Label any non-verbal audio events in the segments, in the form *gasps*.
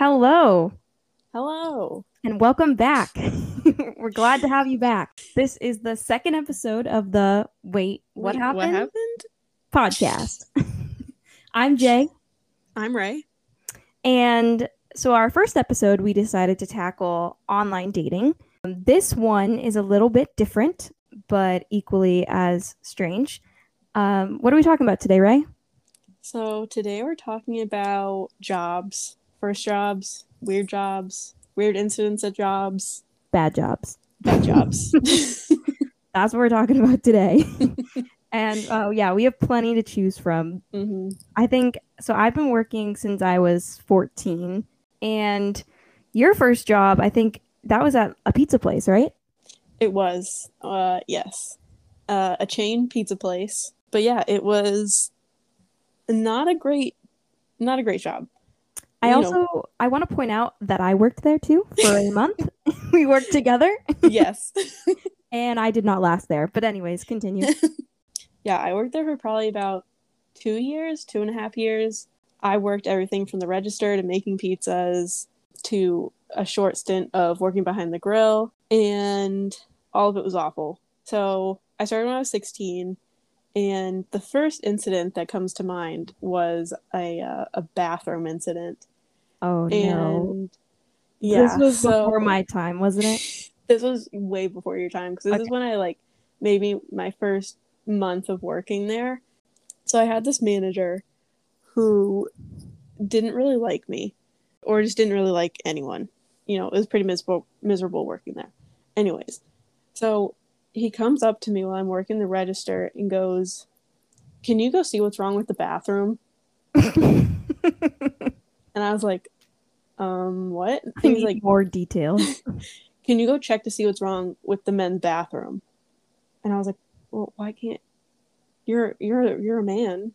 Hello Hello. and welcome back. *laughs* We're glad to have you back. This is the second episode of the Wait, What Wait, Happened What happened? podcast. *laughs* I'm Jay. I'm Ray. And so, our first episode, we decided to tackle online dating. This one is a little bit different, but equally as strange. Um, what are we talking about today, Ray? So today we're talking about jobs, first jobs, weird jobs, weird incidents at jobs, Bad jobs. bad jobs. *laughs* *laughs* That's what we're talking about today. *laughs* and uh, yeah, we have plenty to choose from. hmm I think so. I've been working since I was 14. And your first job, I think that was at a pizza place, right? It was, uh, yes, uh, a chain pizza place. But yeah, it was not a great, not a great job. I also know. I want to point out that I worked there too for a *laughs* month. *laughs* we worked together yes. *laughs* and I did not last there. But anyways, continue. yeah, I worked there for probably about two years, two and a half years. I worked everything from the register to making pizzas to a short stint of working behind the grill, and all of it was awful. So I started when I was 16, and the first incident that comes to mind was a uh, a bathroom incident. Oh no. And yeah, this was so- before my time, wasn't it? *laughs* this was way before your time because this is when I like maybe my first month of working there. So I had this manager who didn't really like me or just didn't really like anyone. You know, it was pretty miserable miserable working there. Anyways, so he comes up to me while I'm working the register and goes, "Can you go see what's wrong with the bathroom?" *laughs* *laughs* And I was like, "Um, what?" And he's like, more details. *laughs* can you go check to see what's wrong with the men's bathroom? And i was like well why can't you're you're you're a man.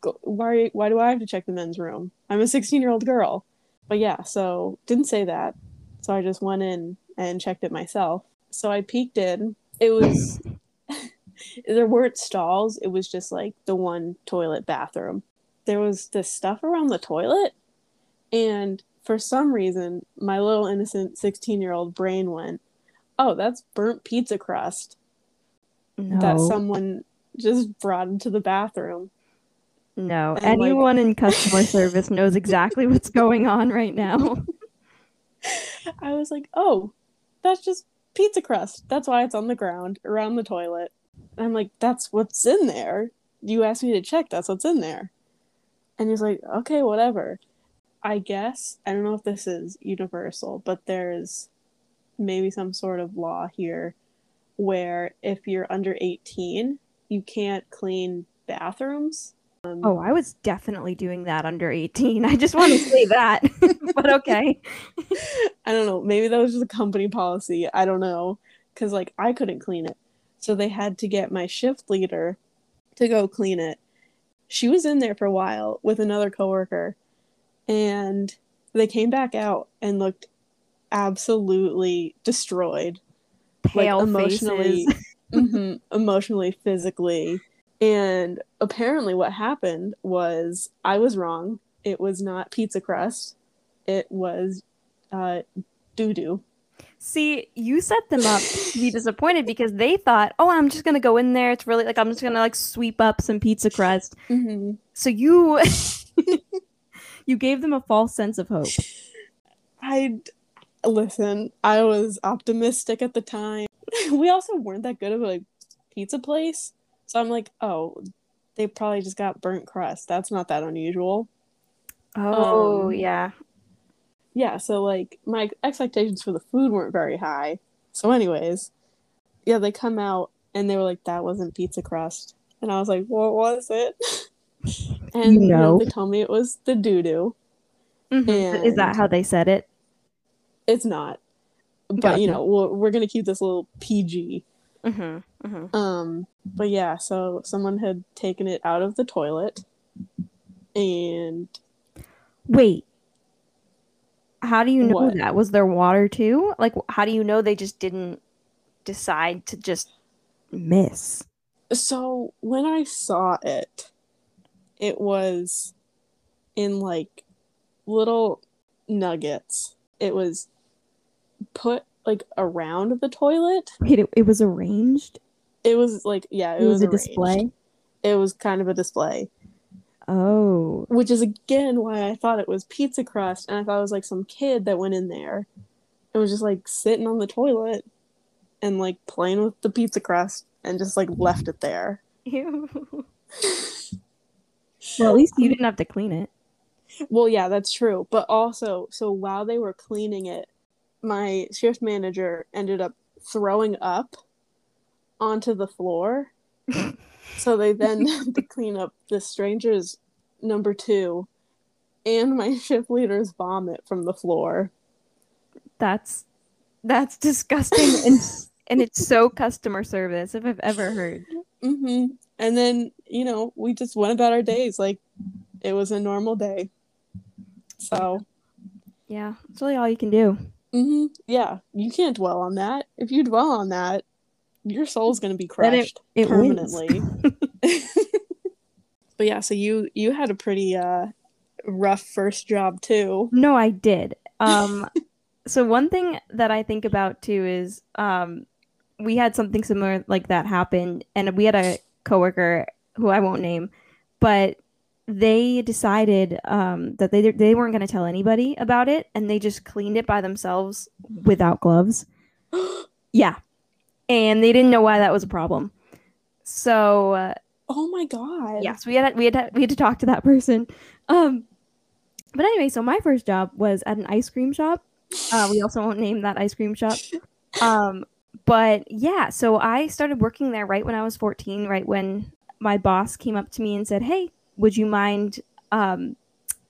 Go, why why do i have to check the men's room? I'm a 16 year old girl. But yeah so didn't say that. So i just went in and checked it myself. So i peeked in. It was *laughs* there weren't stalls. It was just like the one toilet bathroom. There was this stuff around the toilet and for some reason, my little innocent 16 year old brain went, Oh, that's burnt pizza crust No. that someone just brought into the bathroom. no. and, like- Anyone in customer service knows exactly *laughs* what's going on right now. *laughs* I was like, Oh, that's just pizza crust. That's why it's on the ground around the toilet. And I'm like, That's what's in there. You asked me to check, that's what's in there. And he's like, Okay, whatever. I guess, I don't know if this is universal, but there's maybe some sort of law here where if you're under 18, you can't clean bathrooms. Um, Oh, I was definitely doing that under 18. I just want to say *laughs* that. *laughs* but okay. I don't know. Maybe that was just a company policy. I don't know. Because, like, I couldn't clean it. So they had to get my shift leader to go clean it. She was in there for a while with another coworker. And they came back out and looked absolutely destroyed. Pale emotionally- faces. *laughs* hmm emotionally, physically. And apparently, what happened was I was wrong. It was not pizza crust, it was uh, doo doo. See, you set them up to be disappointed because they thought, "Oh, I'm just gonna go in there. It's really like I'm just gonna like sweep up some pizza crust." Mm-hmm. So you, *laughs* you gave them a false sense of hope. *sighs* I listen. I was optimistic at the time. *laughs* We also weren't that good of a pizza place, so I'm like, oh, they probably just got burnt crust. That's not that unusual. Oh Um, yeah, Yeah, so like my expectations for the food weren't very high. So, anyways, yeah, they come out and they were like, "That wasn't pizza crust," and I was like, "What was it?" *laughs* and You you know, they told me it was the doo doo. Mhm. is that how they said it? It's not, but Gotcha. you know, we're, we're gonna keep this little PG. Mm-hmm. Mm-hmm. Um, but yeah, so someone had taken it out of the toilet, and Wait, how do you know What? that? Was there water too? Like, how do you know they just didn't decide to just miss? so when I saw it, it was in like little nuggets. It was put like around the toilet. Wait, it, it was arranged. It was like yeah, it, It, was, a arranged. display. It was kind of a display, Oh, which is again why I thought it was pizza crust, and I thought it was like some kid that went in there and was just like sitting on the toilet and like playing with the pizza crust and just like left it there. Ew. *laughs* *laughs* well, at least you didn't have to clean it. Well, yeah, that's true. But also, so while they were cleaning it, my shift manager ended up throwing up onto the floor. *laughs* so they then *laughs* had to clean up the stranger's number two and my *laughs* shift leader's vomit from the floor. That's that's disgusting and and it's so customer service if I've ever heard. hmm And then, you know, we just went about our days like it was a normal day. So, Yeah, it's really all you can do. hmm yeah, you can't dwell on that. If you dwell on that, your soul's going to be Then it- crushed it permanently. *laughs* but yeah, so you you had a pretty uh rough first job too. No, I did. Um, *laughs* so one thing that I think about too is um, we had something similar like that happen, and we had a coworker who I won't name, but they decided um, that they they weren't going to tell anybody about it, and they just cleaned it by themselves without gloves. *gasps* Yeah, and they didn't know why that was a problem. So uh, Oh my god. yes, we had we had to, we had to talk to that person. Um, but anyway, so my first job was at an ice cream shop. Uh, we also won't name that ice cream shop. *laughs* Um, but yeah, so I started working there right when I was 14, right when my boss came up to me and said, "Hey, would you mind um,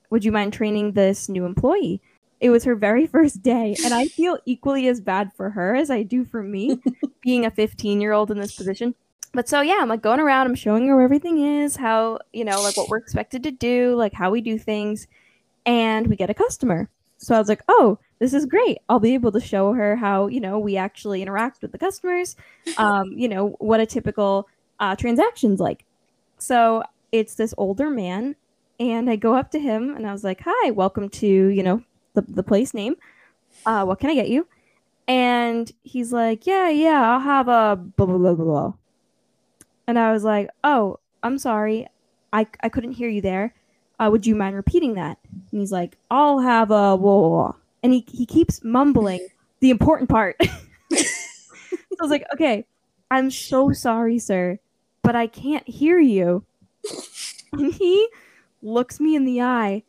would you mind training this new employee?" It was her very *laughs* first day, and I feel equally as bad for her as I do for me *laughs* being a 15 year old in this position but so yeah, I'm like going around, I'm showing her where everything is, how, you know, like what we're expected to do, like how we do things, and we get a customer. So I was like, oh, this is great. I'll be able to show her how, you know, we actually interact with the customers, um, you know, what a typical uh, transaction's like. So it's this older man, and I go up to him and I was like, hi, welcome to, you know, the, the place name. Uh, what can I get you? And he's like, yeah, yeah, I'll have a blah, blah, blah, blah, blah. And I was like, oh, I'm sorry. I, I couldn't hear you there. Uh, would you mind repeating that? And he's like, I'll have a blah, blah, blah. And he, he keeps mumbling the important part. so *laughs* *laughs* I was like, okay, I'm so sorry, sir, but I can't hear you. And he looks me in the eye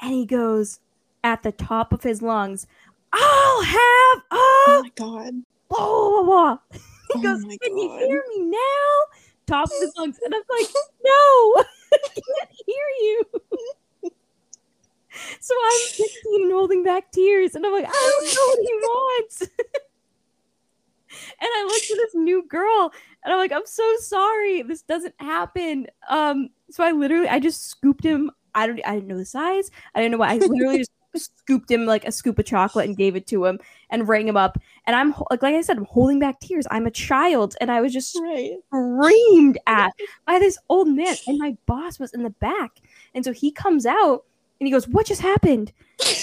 and he goes at the top of his lungs, I'll have Oh my god. blah, blah, blah. *laughs* He Oh goes, Can you hear me now? Top of his lungs. And I'm like, No, I can't hear you. So I'm 16 and holding back tears. And I'm like, I don't know what he *laughs* wants. and I looked at this new girl and I'm like, I'm so sorry. This doesn't happen. Um, so I literally I just scooped him. I don't I didn't know the size. I didn't know what I literally just scooped him like a scoop of chocolate and gave it to him and rang him up. And I'm like like I said, I'm holding back tears. I'm a child and I was just Right. screamed at by this old man. And my boss was in the back. And so he comes out and he goes, What just happened?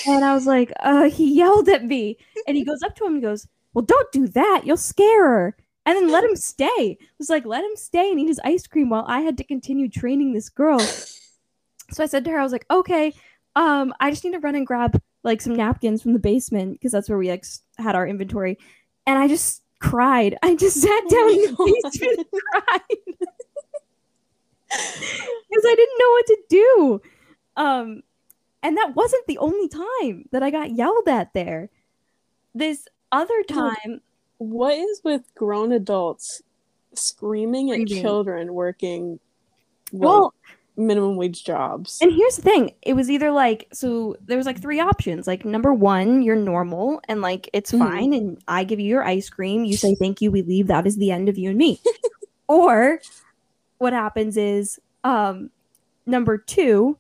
And I was like, uh, he yelled at me. And he goes up to him and goes, Well, don't do that. You'll scare her. And then let him stay. It was like, let him stay and eat his ice cream while I had to continue training this girl. So I said to her, I was like, okay, um, I just need to run and grab like some napkins from the basement because that's where we like had our inventory. And I just cried. I just sat down Oh in the my basement and cried *laughs* because I didn't know what to do. Um, and that wasn't the only time that I got yelled at there. This other time, What is with grown adults screaming at children working well, minimum wage jobs? And here's the thing it was either like, so there was like three options. Like, number one, you're normal and like it's Mhm. fine. And I give you your ice cream. You say *laughs* thank you. We leave. That is the end of you and me. *laughs* or what happens is, um, number two,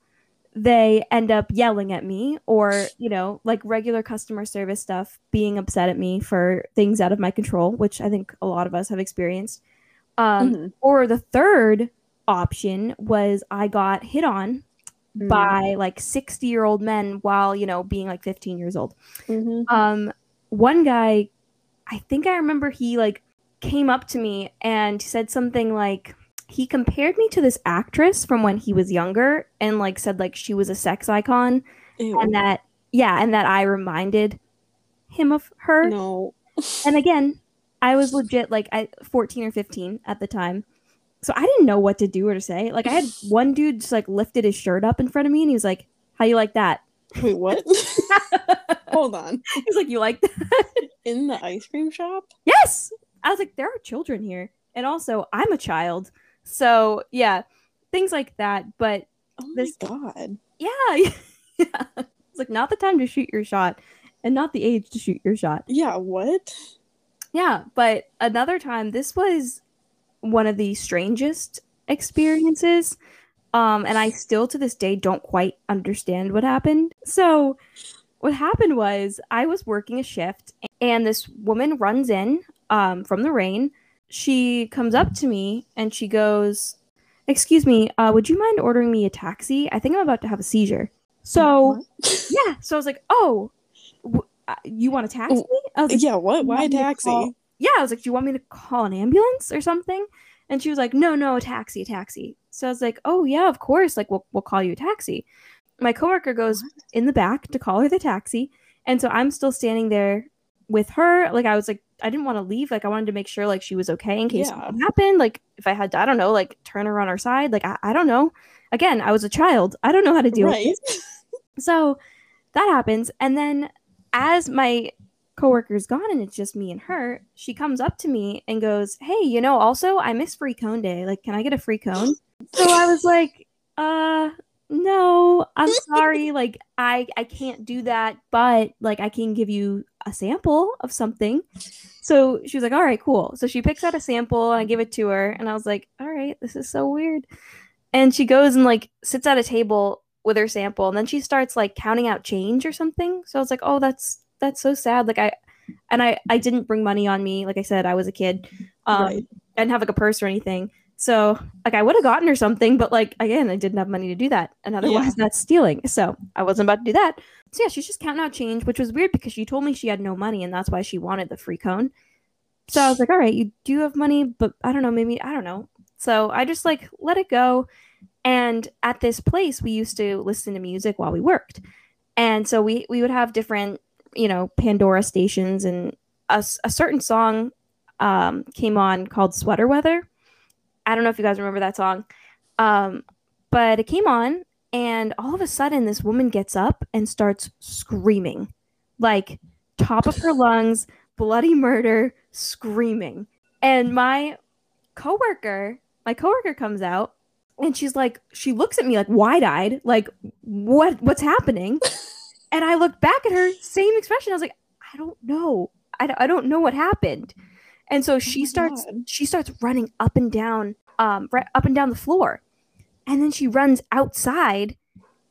they end up yelling at me or, you know, like regular customer service stuff, being upset at me for things out of my control, which I think a lot of us have experienced. Um, Mhm. or the third option was I got hit on Mm. by like 60 year old men while, you know, being like 15 years old. Mhm. Um, one guy, I think I remember he like came up to me and said something like, he compared me to this actress from when he was younger and like said like she was a sex icon Ew. and that yeah and that i reminded him of her no. *laughs* and again i was legit like i 14 or 15 at the time so i didn't know what to do or to say like i had *laughs* one dude just like lifted his shirt up in front of me and he was like how you like that Wait, what? *laughs* Hold on. he's like you like that In the ice cream shop? yes i was like there are children here and also i'm a child so yeah things like that but Oh This- god. yeah *laughs* yeah it's like not the time to shoot your shot and not the age to shoot your shot Yeah, what? Yeah, but another time, this was one of the strangest experiences. Um, and I still to this day don't quite understand what happened. So, what happened was I was working a shift, and this woman runs in um, from the rain. She comes up to me and she goes, "Excuse me, uh, would you mind ordering me a taxi? I think I'm about to have a seizure." So, yeah, so I was like, "Oh, w- uh, you want a taxi?" I was like, yeah, what? Why a want me to taxi? yeah, I was like, do you want me to call an ambulance or something? And she was like, no, no, a taxi, a taxi. So I was like, oh yeah, of course. Like we'll we'll call you a taxi. My coworker goes in the back to call her the taxi, and so I'm still standing there with her. Like I was like, I didn't want to leave. Like I wanted to make sure like she was okay in case Yeah. something happened. Like if I had to, I don't know, like turn her on her side. Like I, I don't know. Again, I was a child. I don't know how to deal with Right. so that happens. And then as my coworker's gone and it's just me and her, she comes up to me and goes, Hey, you know, also I miss free cone day. Like, can I get a free cone? so I was like, uh no, I'm *laughs* sorry. Like I I can't do that, but like I can give you a sample of something. So she was like, All right, cool. So she picks out a sample and I give it to her and I was like, All right, this is so weird. And she goes and like sits at a table with her sample and then she starts like counting out change or something. So I was like, Oh, that's that's so sad. Like I and I I didn't bring money on me. Like I said, I was a kid. Um Right. I didn't have like a purse or anything. So like I would have gotten her something, but like again, I didn't have money to do that. And otherwise that's stealing. So I wasn't about to do that. So yeah, she's just counting out change, which was weird because she told me she had no money and that's why she wanted the free cone. So I was like, all right, you do have money, but I don't know, maybe I don't know. So I just like let it go. And at this place, we used to listen to music while we worked. And so we we would have different, you know, Pandora stations and a, a certain song um, came on called Sweater Weather. I don't know if you guys remember that song. Um, but it came on, and all of a sudden, this woman gets up and starts screaming like top of her lungs, bloody murder, screaming. And my coworker, my coworker comes out and she's like, she looks at me like wide eyed, like, what what's happening? and I looked back at her, same expression. I was like, I don't know. I, I don't know what happened. And so she my starts God. she starts running up and down um right up and down the floor. And then she runs outside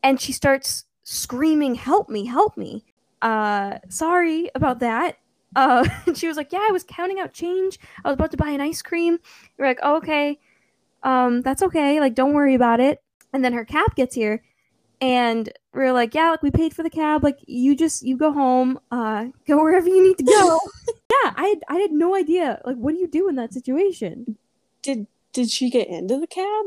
and she starts screaming, "Help me, help me." Uh sorry about that. Uh *laughs* and she was like, "Yeah, I was counting out change. I was about to buy an ice cream." We're like, oh, "Okay. Um that's okay. Like don't worry about it." And then her cab gets here and we're like, "Yeah, like we paid for the cab. Like you just you go home, uh *laughs* go wherever you need to go." *laughs* yeah, I had, I had no idea. Like what do you do in that situation? Did did she get into the cab?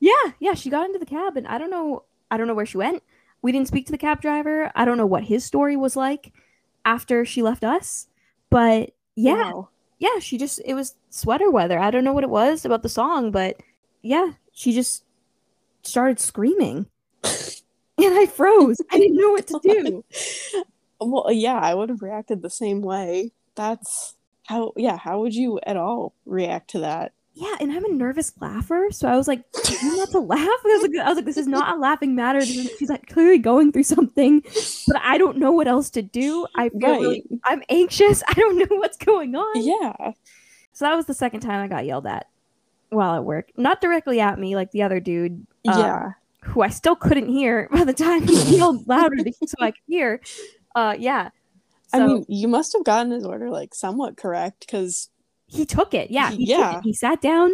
Yeah, yeah, she got into the cab and I don't know I don't know where she went. We didn't speak to the cab driver. I don't know what his story was like after she left us. But yeah, Wow. yeah, she just it was sweater weather. I don't know what it was about the song, but yeah, she just started screaming. *laughs* and I froze. I didn't know what to do. *laughs* Well, yeah, I would have reacted the same way. That's how. Yeah, how would you at all react to that? Yeah, and I'm a nervous laugher, so I was like, "You not to laugh." I was like, "I was like, this is not a laughing matter. Is, she's like clearly going through something, but I don't know what else to do. I feel Right. really, I'm anxious. I don't know what's going on." Yeah. So that was the second time I got yelled at while at work. Not directly at me, like the other dude, um, Yeah. Who I still couldn't hear *laughs* by the time he yelled louder so I could hear. Uh, yeah. So I mean, you must have gotten his order like somewhat correct because he took it. Yeah. He Yeah. it. He sat down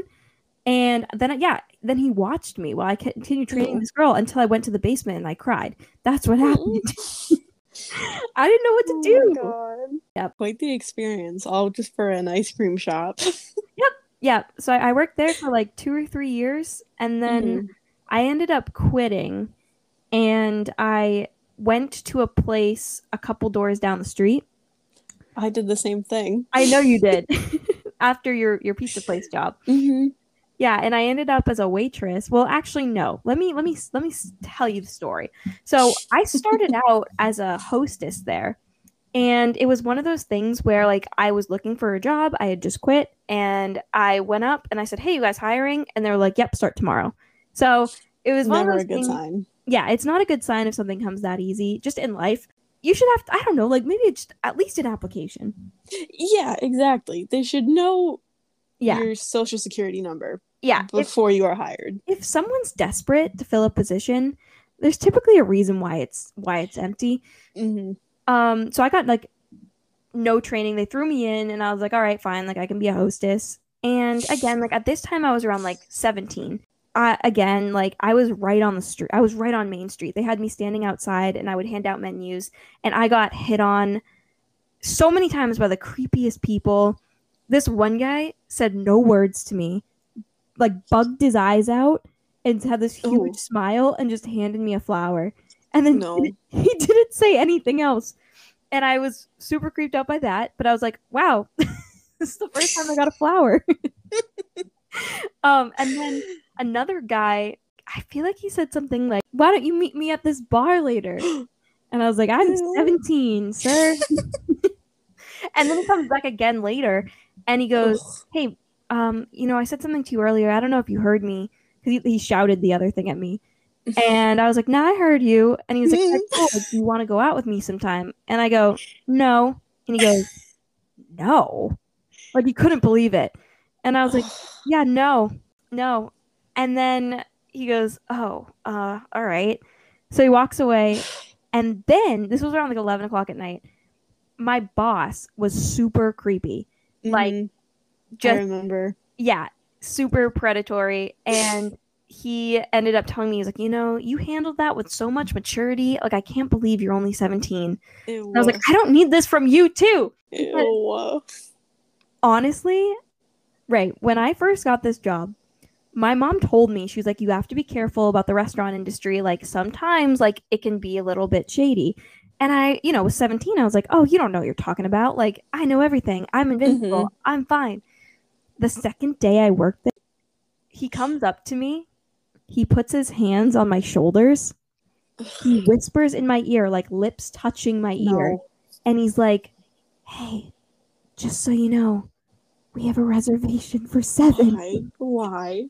and then, yeah, then he watched me while I continued training Oh. this girl until I went to the basement and I cried. That's what happened. *laughs* I didn't know what to Oh do. Yep. Quite the experience, all just for an ice cream shop. *laughs* Yep. Yeah, so I, I worked there for like two or three years, and then Mhm. I ended up quitting, and I went to a place a couple doors down the street. I did the same thing. I know you did *laughs* *laughs* after your your pizza place job. Mm-hmm. Yeah, and I ended up as a waitress. Well, actually, no. Let me let me let me tell you the story. So I started *laughs* out as a hostess there, and it was one of those things where like I was looking for a job. I had just quit, and I went up and I said, "Hey, you guys hiring?" And they were like, "Yep, start tomorrow." So it was Never a good things- sign. Yeah, it's not a good sign if something comes that easy. Just in life, you should have. I don't know, like maybe it's at least an application. Yeah, exactly. They should know Yeah, your social security number yeah. If, before you are hired. if someone's desperate to fill a position, there's typically a reason why it's why it's empty. Mm-hmm. Um, so I got like no training. They threw me in, and I was like, all right, fine, like I can be a hostess. And again, like at this time, I was around like 17. I, again, like I was right on the street. I was right on Main Street. They had me standing outside, and I would hand out menus, and I got hit on so many times by the creepiest people. This one guy said no words to me, like bugged his eyes out, and had this huge Oh. smile, and just handed me a flower. And then No. he didn't say anything else. And I was super creeped out by that, but I was like, wow, *laughs* this is the first time I got a flower. *laughs* um, and then another guy, I feel like he said something like, why don't you meet me at this bar later? *gasps* And I was like, I'm 17, sir. *laughs* and then he comes back again later and he goes, hey, um, you know, I said something to you earlier. I don't know if you heard me because he, he shouted the other thing at me. *laughs* And I was like, nah, I heard you. And he was like, "Alright, cool. Do you want to go out with me sometime? And I go, no. And he goes, no. Like, he couldn't believe it. And I was like, *sighs* yeah, no, no. And then he goes, oh, uh, all right. So he walks away. And then this was around like 11 o'clock at night. My boss was super creepy. like, Mhm. I Just remember. yeah, super predatory. And he ended up telling me, he's like, you know, you handled that with so much maturity. Like, I can't believe you're only 17. I was like, I don't need this from you, too. Ew. Honestly, right. When I first got this job, my mom told me, she was like, you have to be careful about the restaurant industry. Like, sometimes, like, it can be a little bit shady. And I, you know, was 17. I was like, oh, you don't know what you're talking about. Like, I know everything. I'm invincible. Mm-hmm. I'm fine. The second day I worked there, he comes up to me. He puts his hands on my shoulders. He *sighs* whispers in my ear, like lips touching my ear. No. And he's like, hey, just so you know, we have a reservation for seven. Why? Why?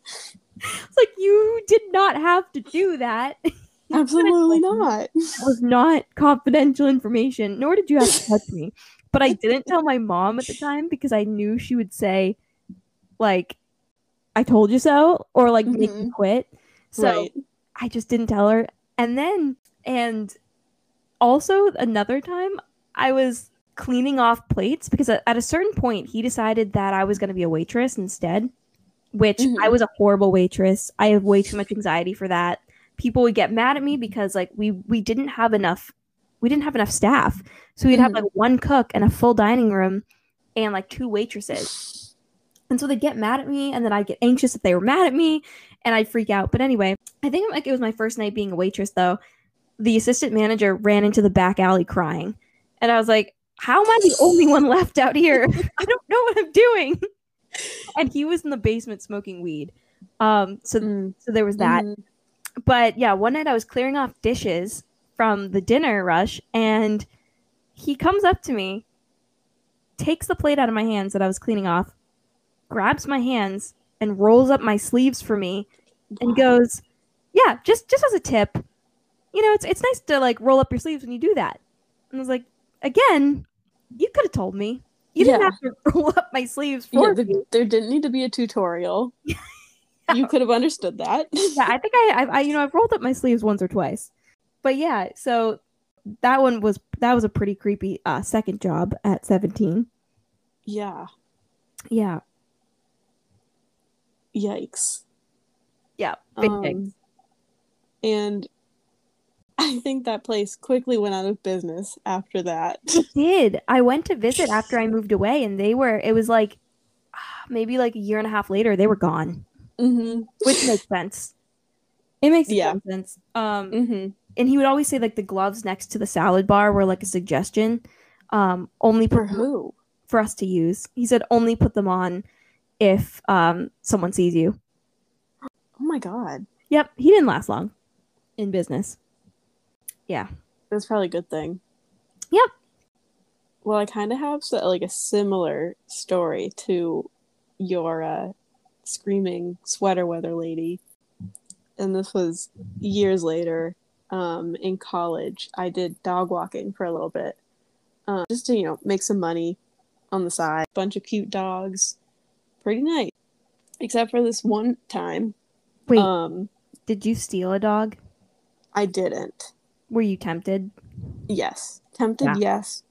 It's like, you did not have to do that. *laughs* Absolutely not. That was not confidential information, nor did you have to touch me. But I didn't tell my mom at the time because I knew she would say, like, I told you so, or like make me Mhm. quit. So right. I just didn't tell her. And then, and also another time, I was cleaning off plates because at, a certain point, he decided that I was going to be a waitress instead, which Mhm. I was a horrible waitress. I have way too much anxiety for that. People would get mad at me because like we we didn't have enough we didn't have enough staff. So we'd have Mhm. like one cook and a full dining room and like two waitresses. And so they'd get mad at me, and then I'd get anxious that they were mad at me, and I'd freak out. But anyway, I think like it was my first night being a waitress though. The assistant manager ran into the back alley crying, and I was like, "How am I the only one left out here? *laughs* *laughs* I don't know what I'm doing." And he was in the basement smoking weed. Um, so Mm. so there was that. Mhm. But yeah, one night I was clearing off dishes from the dinner rush, and he comes up to me, takes the plate out of my hands that I was cleaning off, grabs my hands, and rolls up my sleeves for me, and goes, "Yeah, just just as a tip, you know, it's it's nice to like roll up your sleeves when you do that." And I was like, "Again, you could have told me. You didn't Yeah. have to *laughs* roll up my sleeves for there, me." there didn't need to be a tutorial. You *laughs* could have understood that. yeah, I think I, I, I, you know, I've rolled up my sleeves once or twice, but yeah. So that one was that was a pretty creepy uh, second job at seventeen. yeah. Yeah, Yikes. Yeah, big. Um, and I think that place quickly went out of business after that. *laughs* did. I went to visit after I moved away, and they were. It was like *sighs* maybe like a year and a half later, they were gone, hmm which makes sense. It makes Yeah. sense. Um, hmm and he would always say like the gloves next to the salad bar were like a suggestion. Um, only For who? for us to use. He said only put them on if um someone sees you. Oh my god. Yep, he didn't last long in business. Yeah. That's probably a good thing. Yep. Well, I kind of have so, like a similar story to your uh, screaming sweater weather lady, and this was years later. Um, in college, I did dog walking for a little bit, um, just to you know make some money on the side. Bunch of cute dogs, pretty nice. Except for this one time, Wait, um, did you steal a dog? I didn't. Were you tempted? Yes, tempted. Yeah. Yes,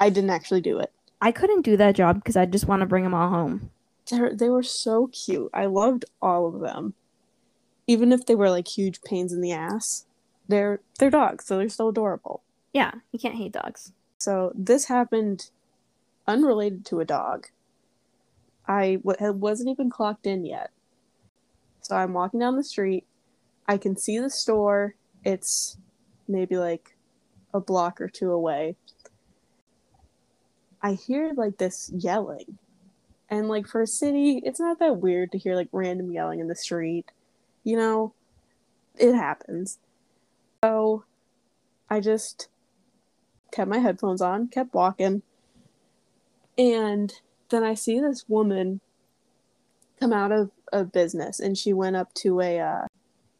I didn't actually do it. I couldn't do that job because I just want to bring them all home. They're, they were so cute. I loved all of them. Even if they were like huge pains in the ass, they're they're dogs, so they're still adorable. Yeah, you can't hate dogs. So this happened unrelated to a dog. I w- wasn't even clocked in yet. So I'm walking down the street. I can see the store. It's maybe like a block or two away. I hear like this yelling. And like for a city, it's not that weird to hear like random yelling in the street. You know, it happens. So I just kept my headphones on, kept walking. And then I see this woman come out of a business and she went up to a uh,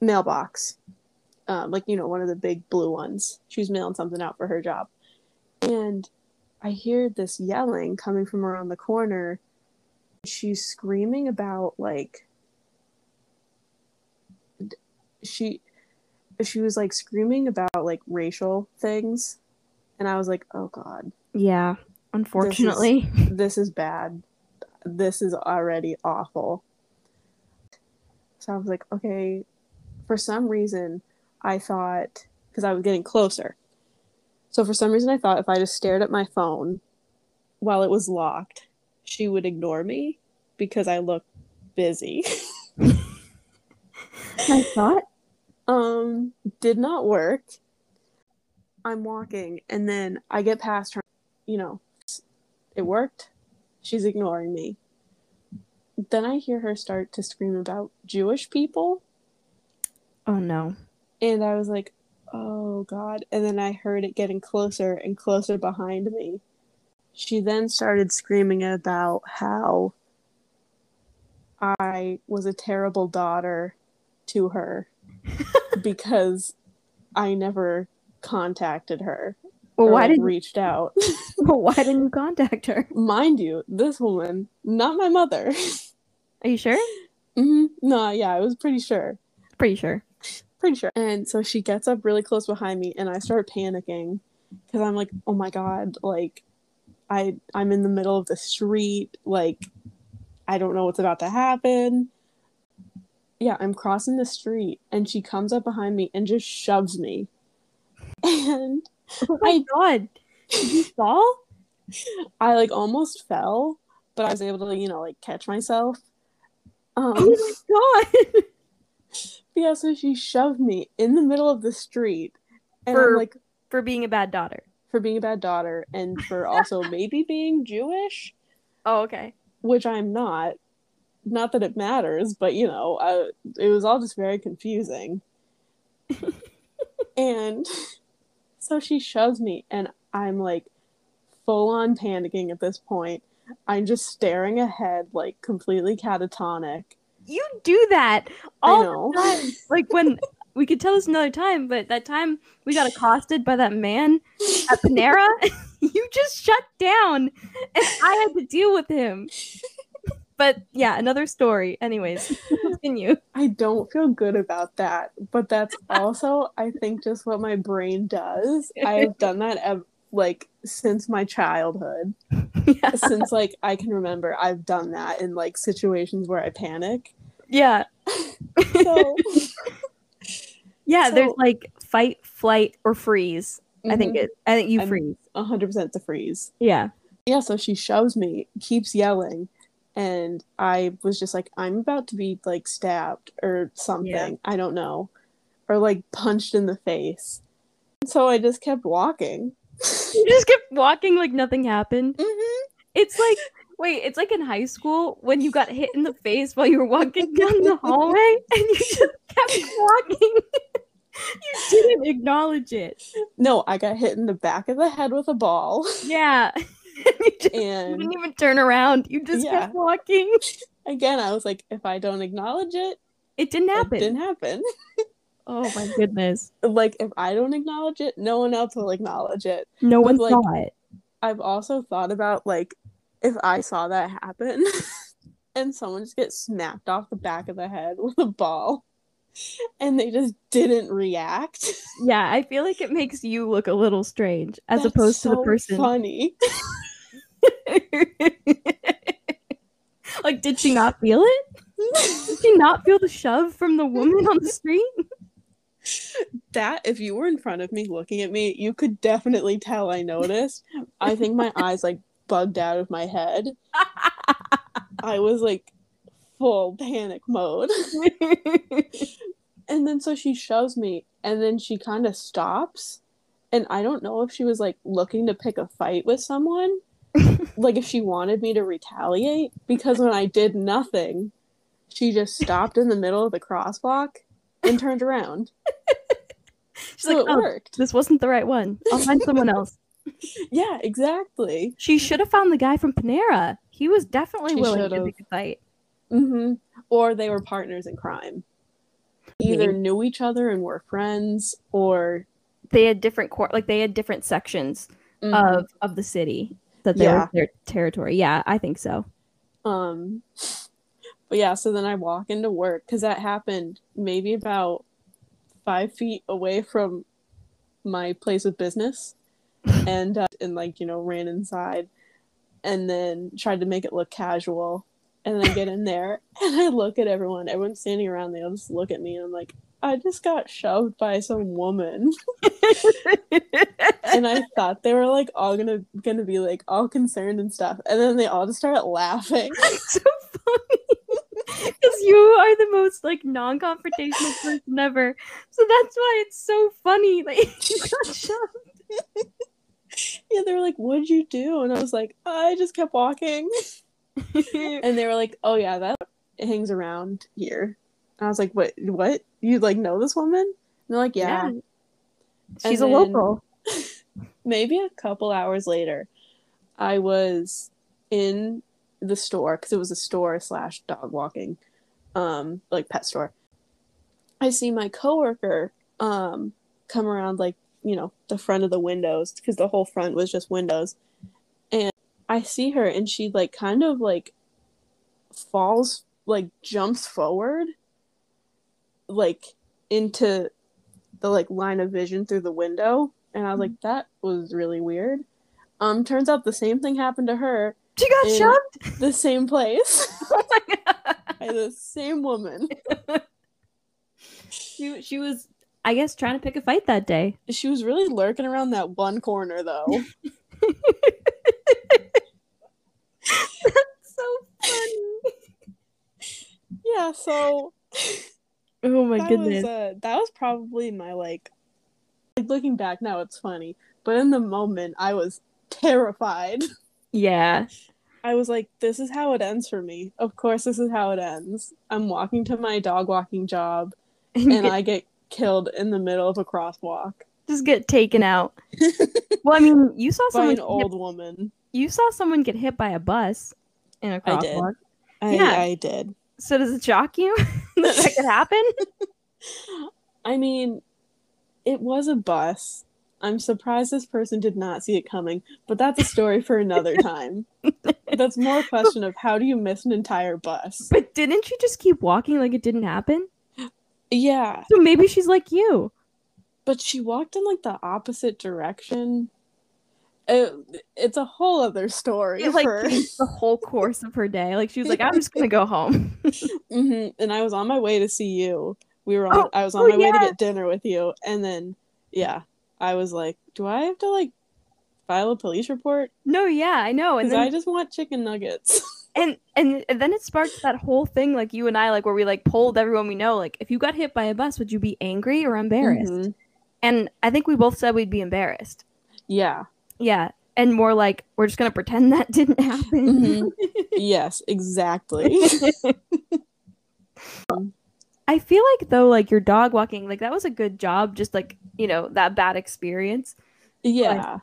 mailbox. Um, like, you know, one of the big blue ones. She was mailing something out for her job. And I hear this yelling coming from around the corner. She's screaming about like she she was like screaming about like racial things and I was like, "Oh god, Yeah, unfortunately. this is bad. This is already awful." So I was like, "Okay, for some reason I thought because I was getting closer. So for some reason I thought if I just stared at my phone while it was locked, she would ignore me because I looked busy. *laughs* I thought. um did not work. I'm walking and then I get past her, you know, it worked. She's ignoring me. Then I hear her start to scream about Jewish people Oh no. And I was like, "Oh god." And then I heard it getting closer and closer behind me. She then started screaming about how I was a terrible daughter to her *laughs* because I never contacted her Well, or why didn't reached out. *laughs* well, why didn't you contact her? Mind you, this woman, not my mother. Are you sure? hmm No, yeah, I was pretty sure. Pretty sure. Pretty sure. And so she gets up really close behind me and I start panicking because I'm like, "Oh my god, like I I'm in the middle of the street, like I don't know what's about to happen." Yeah, I'm crossing the street and she comes up behind me and just shoves me. *laughs* And Oh my god. Did you *laughs* fall? I like almost fell, but I was able to, you know, like catch myself. Um Oh my god. *laughs* yeah, so she shoved me in the middle of the street. And For- I'm like For being a bad daughter. for being a bad daughter and for also *laughs* maybe being Jewish, Oh, okay. which I'm not. Not that it matters, but you know, I, it was all just very confusing. *laughs* and *laughs* so she shoves me, and I'm like full on panicking at this point. I'm just staring ahead, like completely catatonic. You do that all know. the time. *laughs* Like when we could tell this another time, but that time we got accosted by that man at Panera, *laughs* you just shut down, and I had to deal with him. But yeah, another story. Anyways, continue. I don't feel good about that, but that's *laughs* also, I think, just what my brain does. I have done that ev- like since my childhood. Yeah. since like I can remember, I've done that in like situations where I panic. Yeah. so *laughs* Yeah, there's like fight, flight, or freeze. I think mhm, it. I think you I'm- freeze. 100% to freeze. Yeah. Yeah, so she shoves me, keeps yelling, and I was just like, I'm about to be like stabbed or something. I don't know. Or like punched in the face. So I just kept walking. You just kept walking like nothing happened. hmm It's like wait, it's like in high school when you got hit in the face while you were walking *laughs* down the hallway *laughs* and you just kept walking. *laughs* you didn't acknowledge it. No, I got hit in the back of the head with a ball. Yeah. you just you didn't even turn around. You just Yeah. kept walking. again, I was like, if I don't acknowledge it, It didn't it happen. didn't happen. Oh my goodness. like, if I don't acknowledge it, no one else will acknowledge it. No But, one like, saw it. I've also thought about like if I saw that happen *laughs* and someone just gets smacked off the back of the head with a ball and they just didn't react. *laughs* Yeah, I feel like it makes you look a little strange as That's opposed to the person. funny. *laughs* like, did she not feel it? Did she not feel the shove from the woman on the street? that if you were in front of me looking at me, you could definitely tell I noticed. I think my eyes like bugged out of my head. *laughs* I was like full panic mode. *laughs* And then so she shoves me and then she kind of stops. And I don't know if she was like looking to pick a fight with someone, *laughs* like if she wanted me to retaliate, because when I did nothing, she just stopped in the middle of the crosswalk and turned around. She's So like, it oh, worked. this wasn't the right one. I'll find someone else. *laughs* Yeah, exactly. She should have found the guy from Panera. He was definitely She willing to should've. pick a fight. hmm Or they were partners in crime. Either Maybe. knew each other and were friends, or They had different court, like they had different sections Mhm. of of the city that they Yeah. were their territory. Yeah, I think so. Um, but yeah, so then I walk into work because that happened maybe about five feet away from my place of business, and uh, and like you know ran inside, and then tried to make it look casual, and then I get in there *laughs* and I look at everyone, everyone's standing around, they all just look at me, and I'm like, I just got shoved by some woman, *laughs* and I thought they were like all gonna gonna be like all concerned and stuff, and then they all just started laughing. *laughs* so funny. Because you are the most like non-confrontational person ever. So that's why it's so funny like you got shoved yeah, they were like, "What'd you do?" And I was like, "I just kept walking." *laughs* And they were like, "Oh yeah, that hangs around here." And I was like, "What? What? You like know this woman?" And they're like, "Yeah." she's And a local *laughs* Maybe a couple hours later, I was in the store because it was a store slash dog walking, um, like pet store. I see my coworker um come around like you know the front of the windows because the whole front was just windows, and I see her and she like kind of like falls like jumps forward like into the like line of vision through the window. And I was like that was really weird. Um turns out the same thing happened to her she got shoved? the same place. *laughs* Oh my god. *laughs* By the same woman. *laughs* she, she was i guess trying to pick a fight that day She was really lurking around that one corner though. *laughs* so funny yeah, so oh my that goodness was uh, that was probably my like like looking back now it's funny, but in the moment I was terrified. yeah I was like, this is how it ends for me. Of course, this is how it ends. I'm walking to my dog walking job and I get killed in the middle of a crosswalk just get taken out *laughs* well i mean you saw someone an get hit- old woman. you saw someone get hit by a bus in a crosswalk I, did. Yeah. I did. So does it shock you *laughs* that that could happen? *laughs* I mean, it was a bus. I'm surprised this person did not see it coming, but that's a story for another time. that's more a question of how do you miss an entire bus? But didn't you just keep walking like it didn't happen? Yeah, So maybe she's like you. but she walked in like the opposite direction it, it's a whole other story. It like for... *laughs* the whole course of her day. Like she was like, I'm just gonna go home. *laughs* hmm And I was on my way to see you. We were on. Oh, I was on oh, my way to get dinner with you, and then yeah, I was like, do I have to like file a police report? no, yeah, I know. And Because then I just want chicken nuggets. *laughs* and, and then it sparked that whole thing, like you and I, like where we like polled everyone we know, like if you got hit by a bus, would you be angry or embarrassed? Mhm. And I think we both said we'd be embarrassed. Yeah. Yeah. And more like we're just gonna pretend *laughs* that didn't happen. Mhm. *laughs* yes. Exactly. *laughs* I feel like though, like your dog walking, like that was a good job, just like, you know, that bad experience. yeah.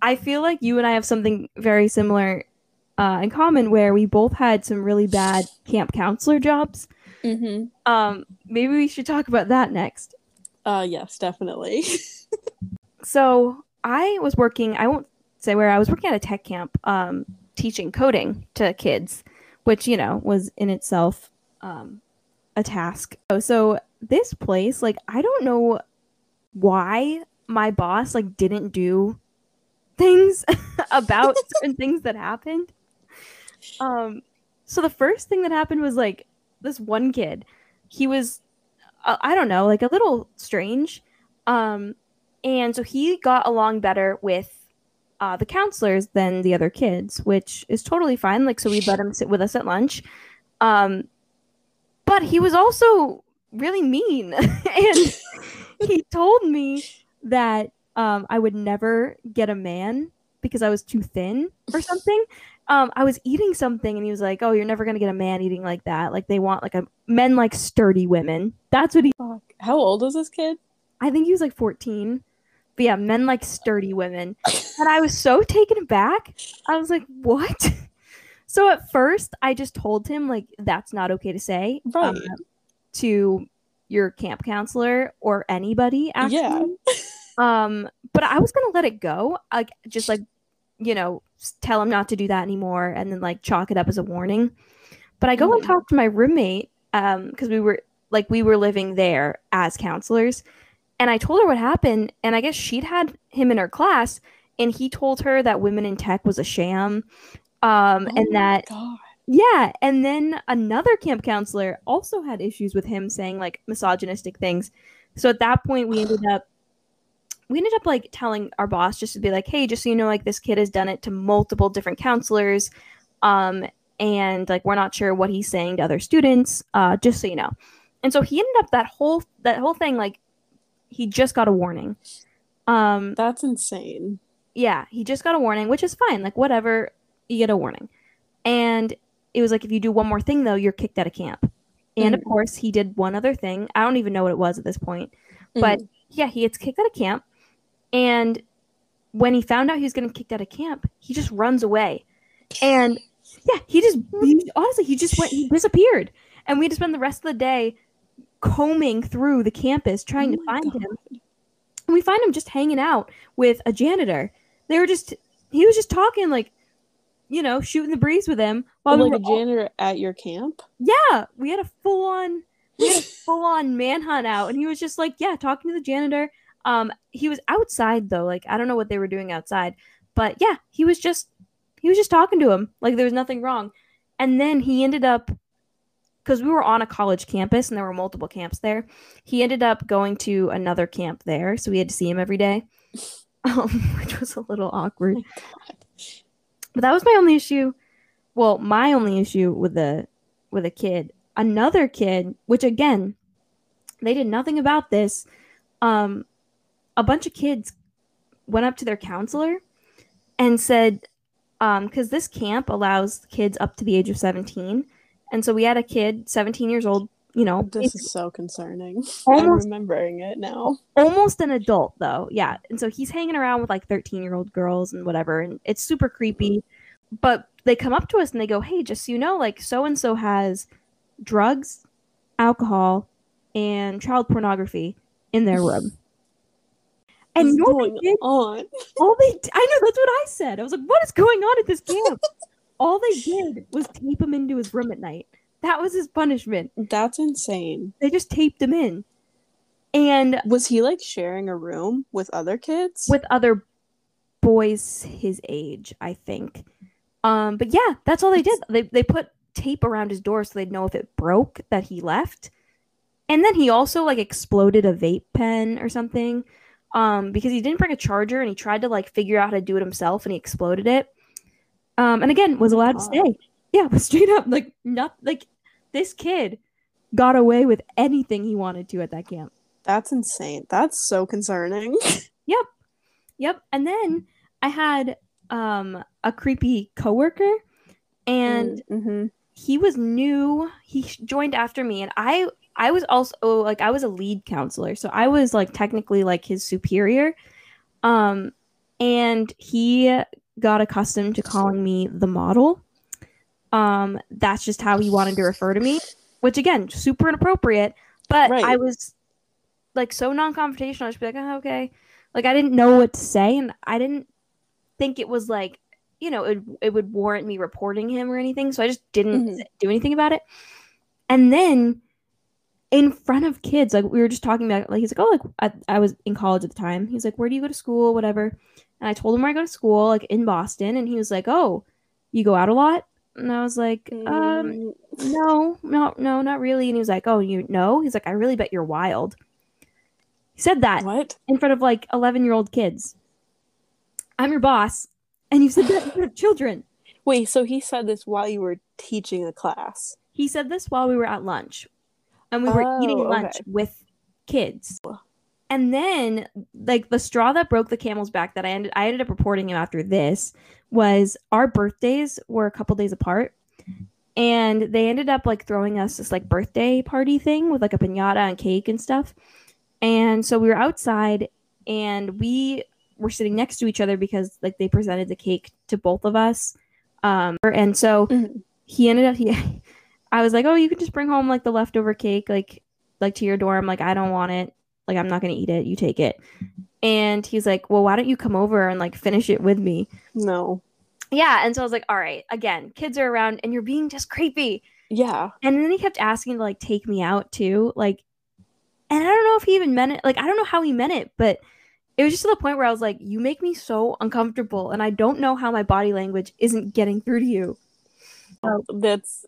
I feel like you and I have something very similar uh, in common where we both had some really bad camp counselor jobs. hmm Um, maybe we should talk about that next. Uh. Yes. Definitely. *laughs* So I was working, I won't say where, I was working at a tech camp um, teaching coding to kids, which, you know, was in itself um, a task. So this place, like, I don't know why my boss, like, didn't do things *laughs* about certain things that happened. Um, so the first thing that happened was, like, this one kid, he was, uh, I don't know, like, a little strange. Um, and so he got along better with uh, the counselors than the other kids, which is totally fine. Like, so we let him sit with us at lunch. Um, but he was also really mean. *laughs* and *laughs* he told me that um, I would never get a man because I was too thin or something. Um, I was eating something and he was like, Oh, you're never going to get a man eating like that. Like, they want like a men like sturdy women. That's what he Fuck. How old is this kid? I think he was like 14. But yeah, men like sturdy women. And I was so taken aback. I was like, what? *laughs* So at first, I just told him, like, that's not okay to say Right. um, to your camp counselor or anybody, actually. Yeah. *laughs* Um, but I was going to let it go. Like, just like, you know, tell him not to do that anymore and then like chalk it up as a warning. But I go and Mhm. talk to my roommate um because we were like we were living there as counselors and I told her what happened and I guess she'd had him in her class and he told her that women in tech was a sham um Oh and that God. yeah and then another camp counselor also had issues with him saying like misogynistic things so at that point we ended up we ended up like telling our boss just to be like hey just so you know like this kid has done it to multiple different counselors um and like we're not sure what he's saying to other students uh just so you know and so he ended up that whole that whole thing like he just got a warning um That's insane. yeah, he just got a warning, which is fine. Like whatever, you get a warning. And it was like if you do one more thing though, you're kicked out of camp. And of Mhm. course, he did one other thing. I don't even know what it was at this point. But Mhm. yeah, he gets kicked out of camp. And when he found out he was getting kicked out of camp, he just runs away. And yeah, he just he, honestly he just went he disappeared. And we had to spend the rest of the day combing through the campus trying Oh to find God. him. And we find him just hanging out with a janitor. They were just he was just talking like you know, shooting the breeze with him while we like were a all- janitor at your camp. yeah, we had a full on we had a *laughs* full on manhunt out and he was just like, yeah, talking to the janitor. Um he was outside though, like I don't know what they were doing outside, but yeah, he was just he was just talking to him like there was nothing wrong. And then he ended up because we were on a college campus and there were multiple camps there. He ended up going to another camp there, so we had to see him every day, *laughs* um, which was a little awkward. But that was my only issue. Well, my only issue with the with a kid. Another kid, which again, they did nothing about this. Um, a bunch of kids went up to their counselor and said, um, because this camp allows kids up to the age of seventeen, and so we had a kid, seventeen years old, you know, This is so concerning. *laughs* I'm remembering it now. almost an adult though. Yeah. And so he's hanging around with like 13 year old girls and whatever and it's super creepy. But they come up to us and they go hey just so you know like so and so has drugs alcohol and child pornography in their room and What's you know what going did? on? all they i know that's what i said i was like what is going on at this camp *laughs* all they did was tape him into his room at night that was his punishment That's insane. they just taped him in and Was he like sharing a room with other kids? with other boys his age, I think. Um, but yeah, that's all they did. They they put tape around his door so they'd know if it broke that he left. And then he also like exploded a vape pen or something. Um, because he didn't bring a charger and he tried to like figure out how to do it himself and he exploded it. Um, and again, was allowed to stay. Yeah, *laughs* but straight up like not like this kid got away with anything he wanted to at that camp. That's insane. That's so concerning. *laughs* Yep. Yep. And then I had um a creepy coworker and mm-hmm. he was new. He joined after me and I I was also like I was a lead counselor. So I was like technically like his superior. Um and he got accustomed to calling me the model. Um that's just how he wanted to refer to me, which again, super inappropriate, but Right. I was like so non-confrontational. I just be like, oh, okay. Like I didn't know what to say, and I didn't think it was like, you know, it, it would warrant me reporting him or anything. So I just didn't Mhm. do anything about it. And then in front of kids, like we were just talking about, like he's like, oh, like I, I was in college at the time. He's like, where do you go to school, whatever. And I told him where I go to school, like in Boston, and he was like, oh, you go out a lot. And I was like, um, Mm, no, no, no, not really. And he was like, oh, you know? He's like, I really bet you're wild. He said that what? in front of like 11 year old kids. I'm your boss, and you said that in front of children. Wait, so he said this while you were teaching a class. He said this while we were at lunch, and we were eating Oh, lunch okay. with kids. And then, like the straw that broke the camel's back that I ended, I ended up reporting him after this was our birthdays were a couple days apart, and they ended up like throwing us this like birthday party thing with like a pinata and cake and stuff. And so we were outside, and we were sitting next to each other because like they presented the cake to both of us. Um, and so Mhm. he ended up he *laughs* I was like, "Oh, you can just bring home like the leftover cake like like to your dorm. Like I don't want it. Like I'm not going to eat it. You take it." And he's like, "Well, why don't you come over and like finish it with me?" No. Yeah, and so I was like, "All right, again, kids are around and you're being just creepy." Yeah. And then he kept asking to like take me out too. Like and I don't know if he even meant it. Like I don't know how he meant it, but it was just to the point where I was like, "You make me so uncomfortable and I don't know how my body language isn't getting through to you." That's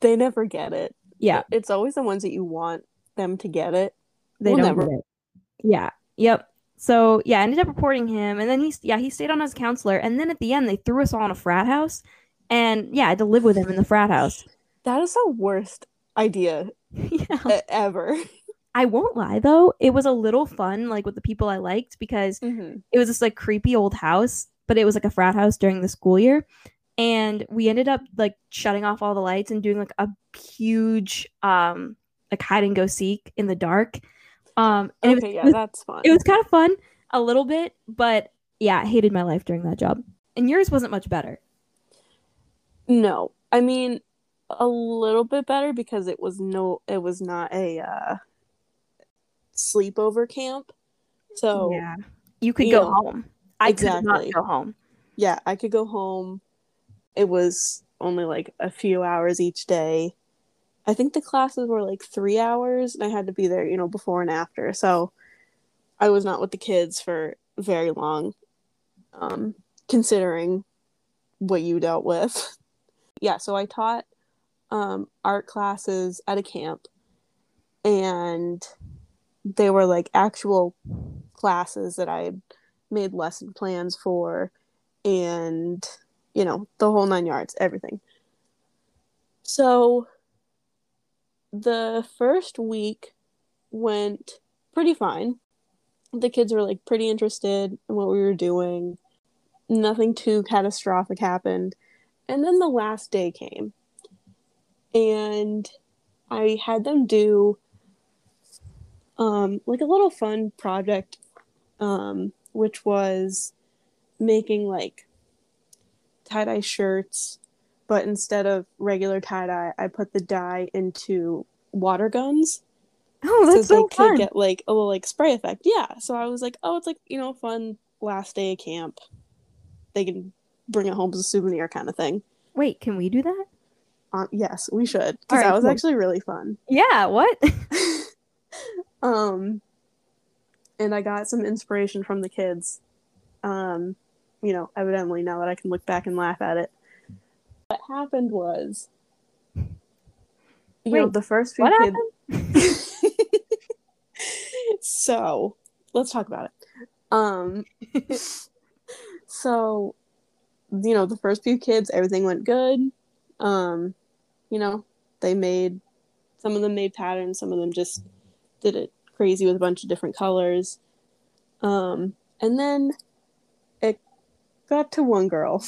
they never get it. Yeah. It's always the ones that you want them to get it. they We'll don't never- get it. Yeah. Yep. So yeah, I ended up reporting him, and then he's yeah he stayed on as a counselor, and then at the end they threw us all in a frat house, and yeah I had to live with him in the frat house. That is the worst idea *laughs* yeah. ever. I won't lie though, it was a little fun like with the people I liked because Mm-hmm. it was this like creepy old house, but it was like a frat house during the school year. And we ended up like shutting off all the lights and doing like a huge um like hide and go seek in the dark. Um and it was, Okay, it yeah, was that's fun. it was kind of fun a little bit, but yeah, I hated my life during that job. And yours wasn't much better. No, I mean a little bit better because it was no, it was not a uh, sleepover camp. So yeah. You could You go know, home. I could exactly. not go home. Yeah i could go home. It was only like a few hours each day. I think the classes were like three hours, and I had to be there, you know, before and after. So I was not with the kids for very long, um, considering what you dealt with. *laughs* Yeah, so I taught um, art classes at a camp, and they were like actual classes that I made lesson plans for, and you know, the whole nine yards, everything. So the first week went pretty fine. The kids were like pretty interested in what we were doing. Nothing too catastrophic happened. And then the last day came. And I had them do um like a little fun project um which was making like tie-dye shirts but instead of regular tie-dye i put the dye into water guns Oh, that's so, they fun. could get like a little like spray effect yeah so i was like oh it's like you know fun last day of camp they can bring it home as a souvenir kind of thing Wait, can we do that? um, yes we should because right, that was cool. actually really fun Yeah, what? *laughs* *laughs* um and i got some inspiration from the kids um you know, evidently now that I can look back and laugh at it. What happened was, you know, the first few kids. *laughs* so let's talk about it. Um, *laughs* so you know, the first few kids, everything went good. Um, you know, they made some of them made patterns, some of them just did it crazy with a bunch of different colors. Um, and then got to one girl,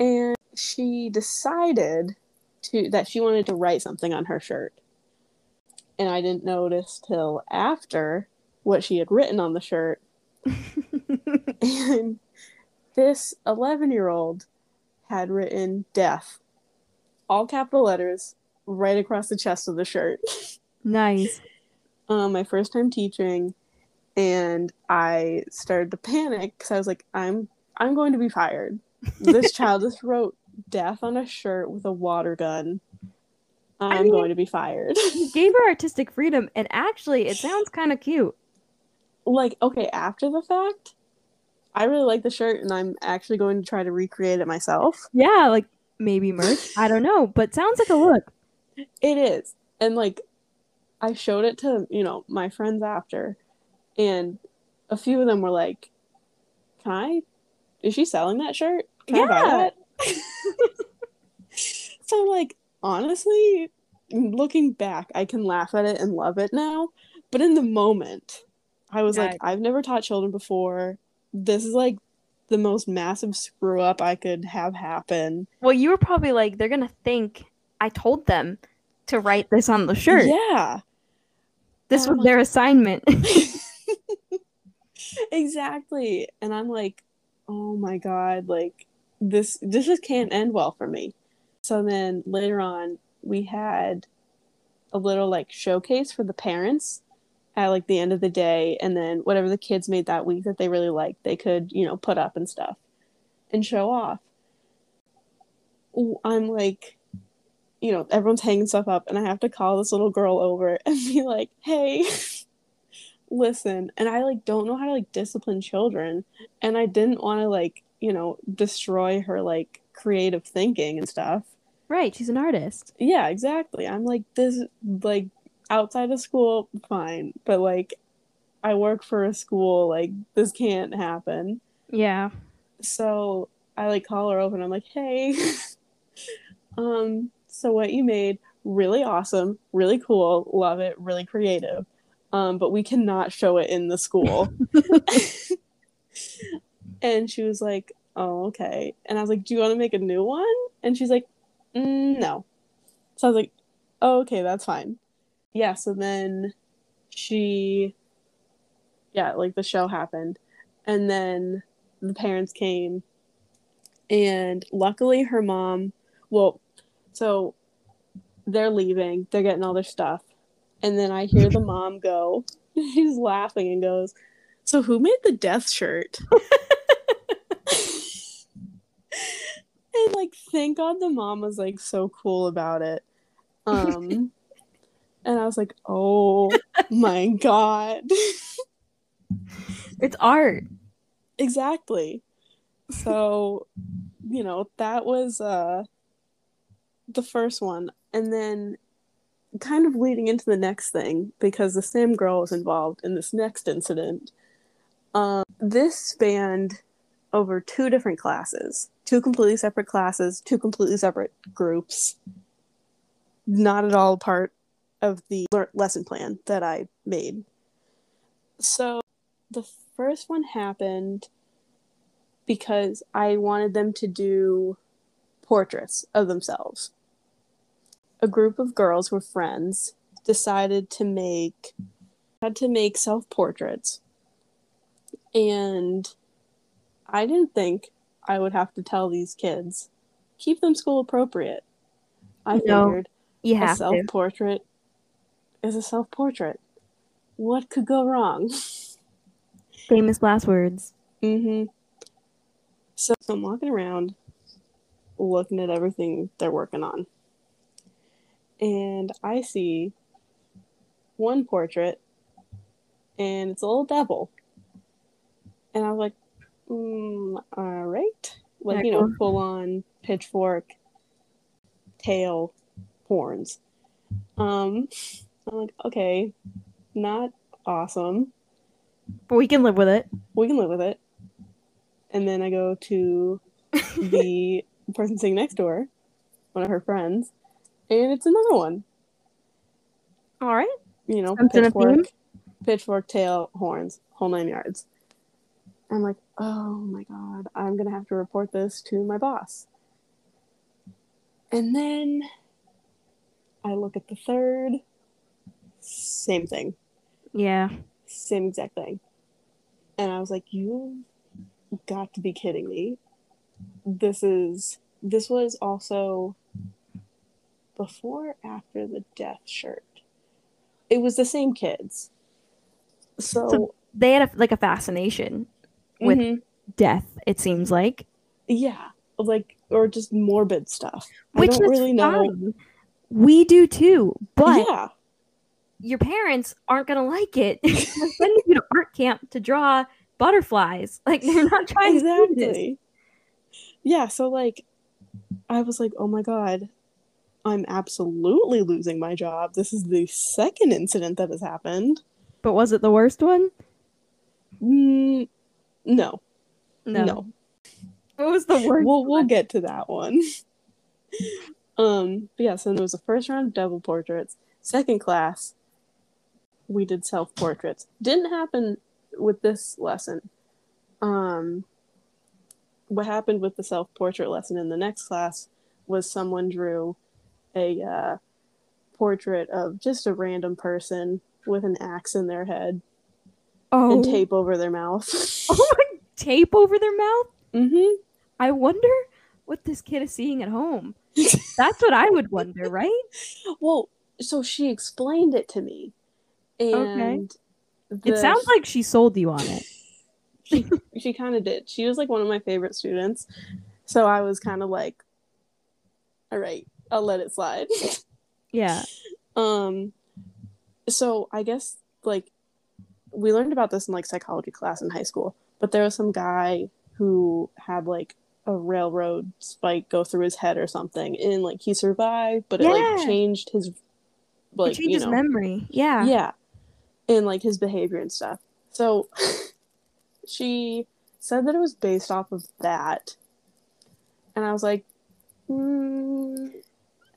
and she decided to that she wanted to write something on her shirt. And I didn't notice till after what she had written on the shirt. *laughs* And this 11 year old had written death, all capital letters, right across the chest of the shirt. *laughs* nice. um, my first time teaching, and I started to panic because I was like, I'm I'm going to be fired. This *laughs* child just wrote death on a shirt with a water gun. I'm mean- going to be fired. You *laughs* gave her artistic freedom, and actually, it sounds kind of cute. like, okay, after the fact, I really like the shirt, and I'm actually going to try to recreate it myself. Yeah, like maybe merch. I don't know, but sounds like a look. It is. And like I showed it to, you know, my friends after and a few of them were like, Can I is she selling that shirt? Can I buy that? *laughs* so like honestly, looking back, I can laugh at it and love it now. But in the moment, I was like, Yeah. I've never taught children before. This is like the most massive screw up I could have happen. Well, you were probably like, they're gonna think I told them to write this on the shirt. Yeah. This I'm was their assignment. *laughs* *laughs* exactly. And i'm like oh my god like this this just can't end well for me. So then later on we had a little like showcase for the parents at like the end of the day. And then whatever the kids made that week that they really liked they could you know put up and stuff and show off. I'm like you know everyone's hanging stuff up and i have to call this little girl over and be like hey *laughs* listen and i like don't know how to like discipline children and i didn't want to like you know destroy her like creative thinking and stuff. Right, she's an artist. yeah exactly. I'm like this like outside of school fine but like i work for a school like this can't happen. Yeah. so i like call her over and i'm like hey. *laughs* Um so what you made really awesome really cool love it really creative um but we cannot show it in the school. *laughs* And she was like oh okay. And i was like do you want to make a new one? And she's like mm, no. So i was like oh, okay that's fine. Yeah so then she yeah like the show happened. And then the parents came. And luckily her mom well so they're leaving. They're getting all their stuff and then i hear the mom go. *laughs* She's laughing and goes so who made the death shirt? *laughs* And like thank god the mom was like so cool about it. Um *laughs* and i was like oh my god. It's art. exactly. So you know that was uh the first one. And then kind of leading into the next thing because the same girl was involved in this next incident. Um this spanned over two different classes two completely separate classes two completely separate groups. Not at all part of the lear- lesson plan that i made. So the first one happened because I wanted them to do portraits of themselves. A group of girls were friends decided to make had to make self-portraits. And I didn't think I would have to tell these kids keep them school appropriate. I No, figured You a have to. self-portrait is a self-portrait. What could go wrong? *laughs* Famous last words. Mm-hmm. So I'm walking around looking at everything they're working on. And I see one portrait and it's a little devil. And I was like, mm, all right. Like, you know, full on pitchfork, tail, horns. Um, I'm like, okay, not awesome. But we can live with it. We can live with it. And then I go to *laughs* the person sitting next door, one of her friends, and it's another one. All right. You know, Something pitchfork, pitchfork, tail, horns, whole nine yards. I'm like, oh my god, I'm gonna have to report this to my boss. And then I look at the third, same thing, Yeah. same exact thing. And I was like, you got to be kidding me. This is, this was also before or after the death shirt. It was the same kids. So, So- They had a, like a fascination with mhm. death. It seems like, yeah, like, or just morbid stuff. which I don't is really know. fine. We do too, but yeah, your parents aren't gonna like it. *laughs* Sending you to art camp to draw butterflies. *laughs* Like they're not trying to do this. exactly. Yeah, so like, I was like, oh my god, I'm absolutely losing my job. This is the second incident that has happened. But was it the worst one? Mm, no, No. no. What was the worst? We'll we'll get to that one. *laughs* um, but yeah, so there was the first round of devil portraits. Second class, we did self portraits. Didn't happen with this lesson. Um, what happened with the self portrait lesson in the next class was someone drew a uh, portrait of just a random person with an axe in their head oh, and tape over their mouth. *laughs* oh my *laughs* tape over their mouth. mm-hmm. I wonder what this kid is seeing at home. *laughs* That's what I would wonder, right? Well, so she explained it to me, and It the- sounds like she sold you on it. she, she kind of did. She was like one of my favorite students, so I was kind of like, "All right, I'll let it slide." Yeah. *laughs* um, so I guess like we learned about this in like psychology class in high school, but there was some guy who had like a railroad spike go through his head or something, and like he survived, but it like changed his It like you know memory. Yeah. yeah and like his behavior and stuff so *laughs* she said that it was based off of that and i was like mm,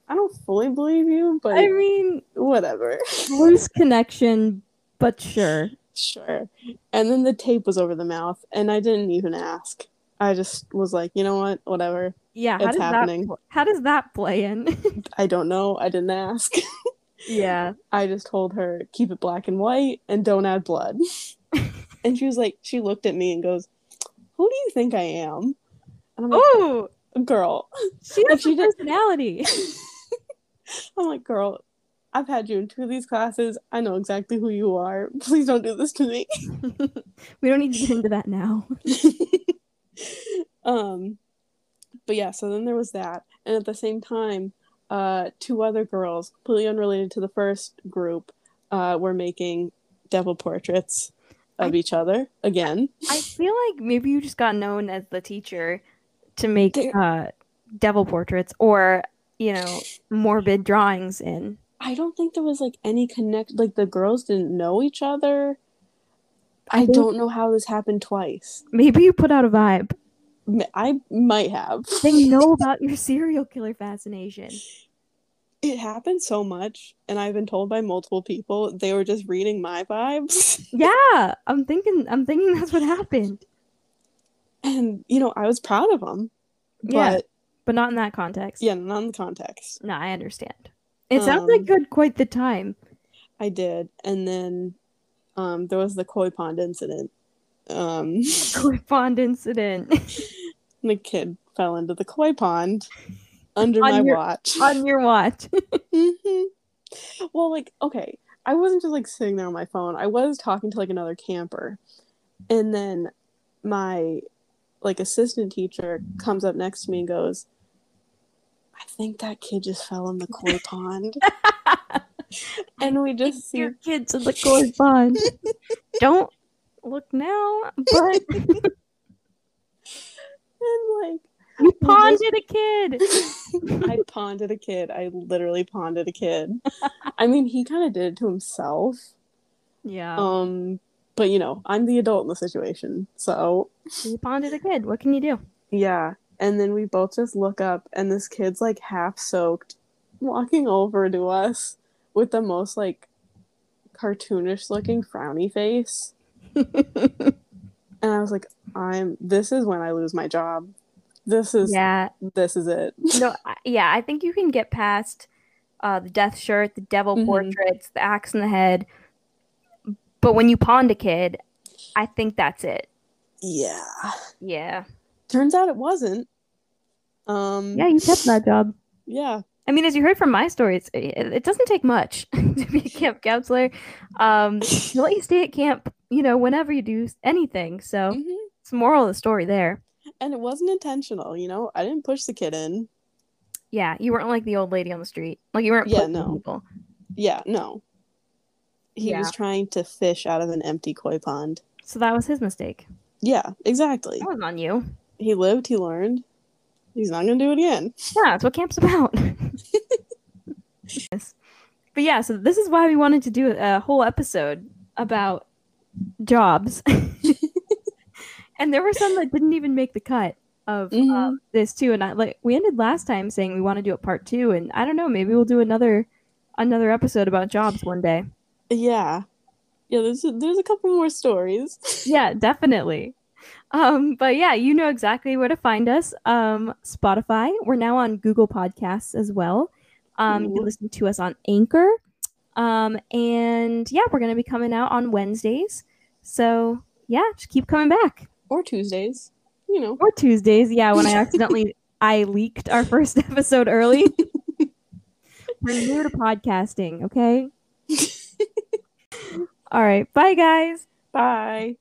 i don't fully believe you but I mean, whatever loose connection, but sure. sure and then the tape was over the mouth and i didn't even ask i just was like you know what whatever Yeah. How It's does happening. that how does that play in? *laughs* i don't know i didn't ask yeah. *laughs* I just told her keep it black and white and don't add blood. *laughs* and she was like, she looked at me and goes, "Who do you think I am?" And I'm like, Oh, "Girl." she has she a did- personality. *laughs* I'm like, "Girl, I've had you in two of these classes. I know exactly who you are. *laughs* Please don't do this to me." *laughs* we don't need to get into that now. um, but yeah, so then there was that, and at the same time, uh, two other girls, completely unrelated to the first group, uh, were making devil portraits of I- each other again. I feel like maybe you just got known as the teacher to make uh, devil portraits or you know morbid drawings in. I don't think there was like any connect. Like the girls didn't know each other. I, think- don't know how this happened twice. Maybe you put out a vibe. I might have. They know *laughs* about your serial killer fascination. It happened so much, and I've been told by multiple people they were just reading my vibes. *laughs* Yeah, I'm thinking. I'm thinking that's what happened. And you know, I was proud of them. Yeah. But But not in that context. yeah, not in the context. No, I understand. It sounds like Um, you had quite the time. I did, and then um, there was the koi pond incident. Um, *laughs* pond incident *laughs* the kid fell into the koi pond under my your- watch. on your watch. *laughs* hmm Well, like, okay, I wasn't just like sitting there on my phone. I was talking to like another camper, and then my like assistant teacher comes up next to me and goes, "I think that kid just fell in the koi *laughs* pond," *laughs* and we just see your kids in the koi pond. *laughs* Don't look now, but and like You ponded a kid. I ponded a kid. I literally ponded a kid. I mean, he kind of did it to himself. Yeah. Um, but you know, I'm the adult in the situation, so you ponded a kid. What can you do? yeah. And then we both just look up, and this kid's like half soaked, walking over to us with the most like cartoonish looking frowny face. And I was like, I'm. This is when I lose my job. This is. yeah. This is it. *laughs* No. I- Yeah. I think you can get past uh, the death shirt, the devil Mhm. portraits, the axe in the head. But when you pond a kid, I think that's it. Yeah. Yeah. Turns out it wasn't. Um. Yeah. You kept that job. Yeah. I mean, as you heard from my story, it's, it, it doesn't take much *laughs* to be a camp counselor. Um, they let you stay at camp, you know, whenever you do anything. So Mhm. it's the moral of the story there. And it wasn't intentional. You know, I didn't push the kid in. Yeah, you weren't like the old lady on the street. Like you weren't Yeah, no. people. Yeah. No. He Yeah. was trying to fish out of an empty koi pond. So that was his mistake. Yeah. Exactly. That wasn't on you. He lived. He learned. He's not gonna do it again. Yeah, that's what camp's about. *laughs* But yeah, so this is why we wanted to do a whole episode about jobs. *laughs* and there were some that didn't even make the cut of Mhm. um, this too. And I like we ended last time saying we want to do a part two, and I don't know, maybe we'll do another another episode about jobs one day. Yeah. Yeah. There's a, there's a couple more stories. *laughs* yeah, definitely. Um, but yeah, you know exactly where to find us. Um, Spotify. We're now on Google Podcasts as well. Um, you can listen to us on Anchor. Um, and yeah, we're gonna be coming out on Wednesdays. So yeah, just keep coming back. or Tuesdays. You know. Or Tuesdays. Yeah, when I *laughs* accidentally I leaked our first *laughs* episode early. *laughs* we're new to podcasting, okay? All right. Bye guys. Bye.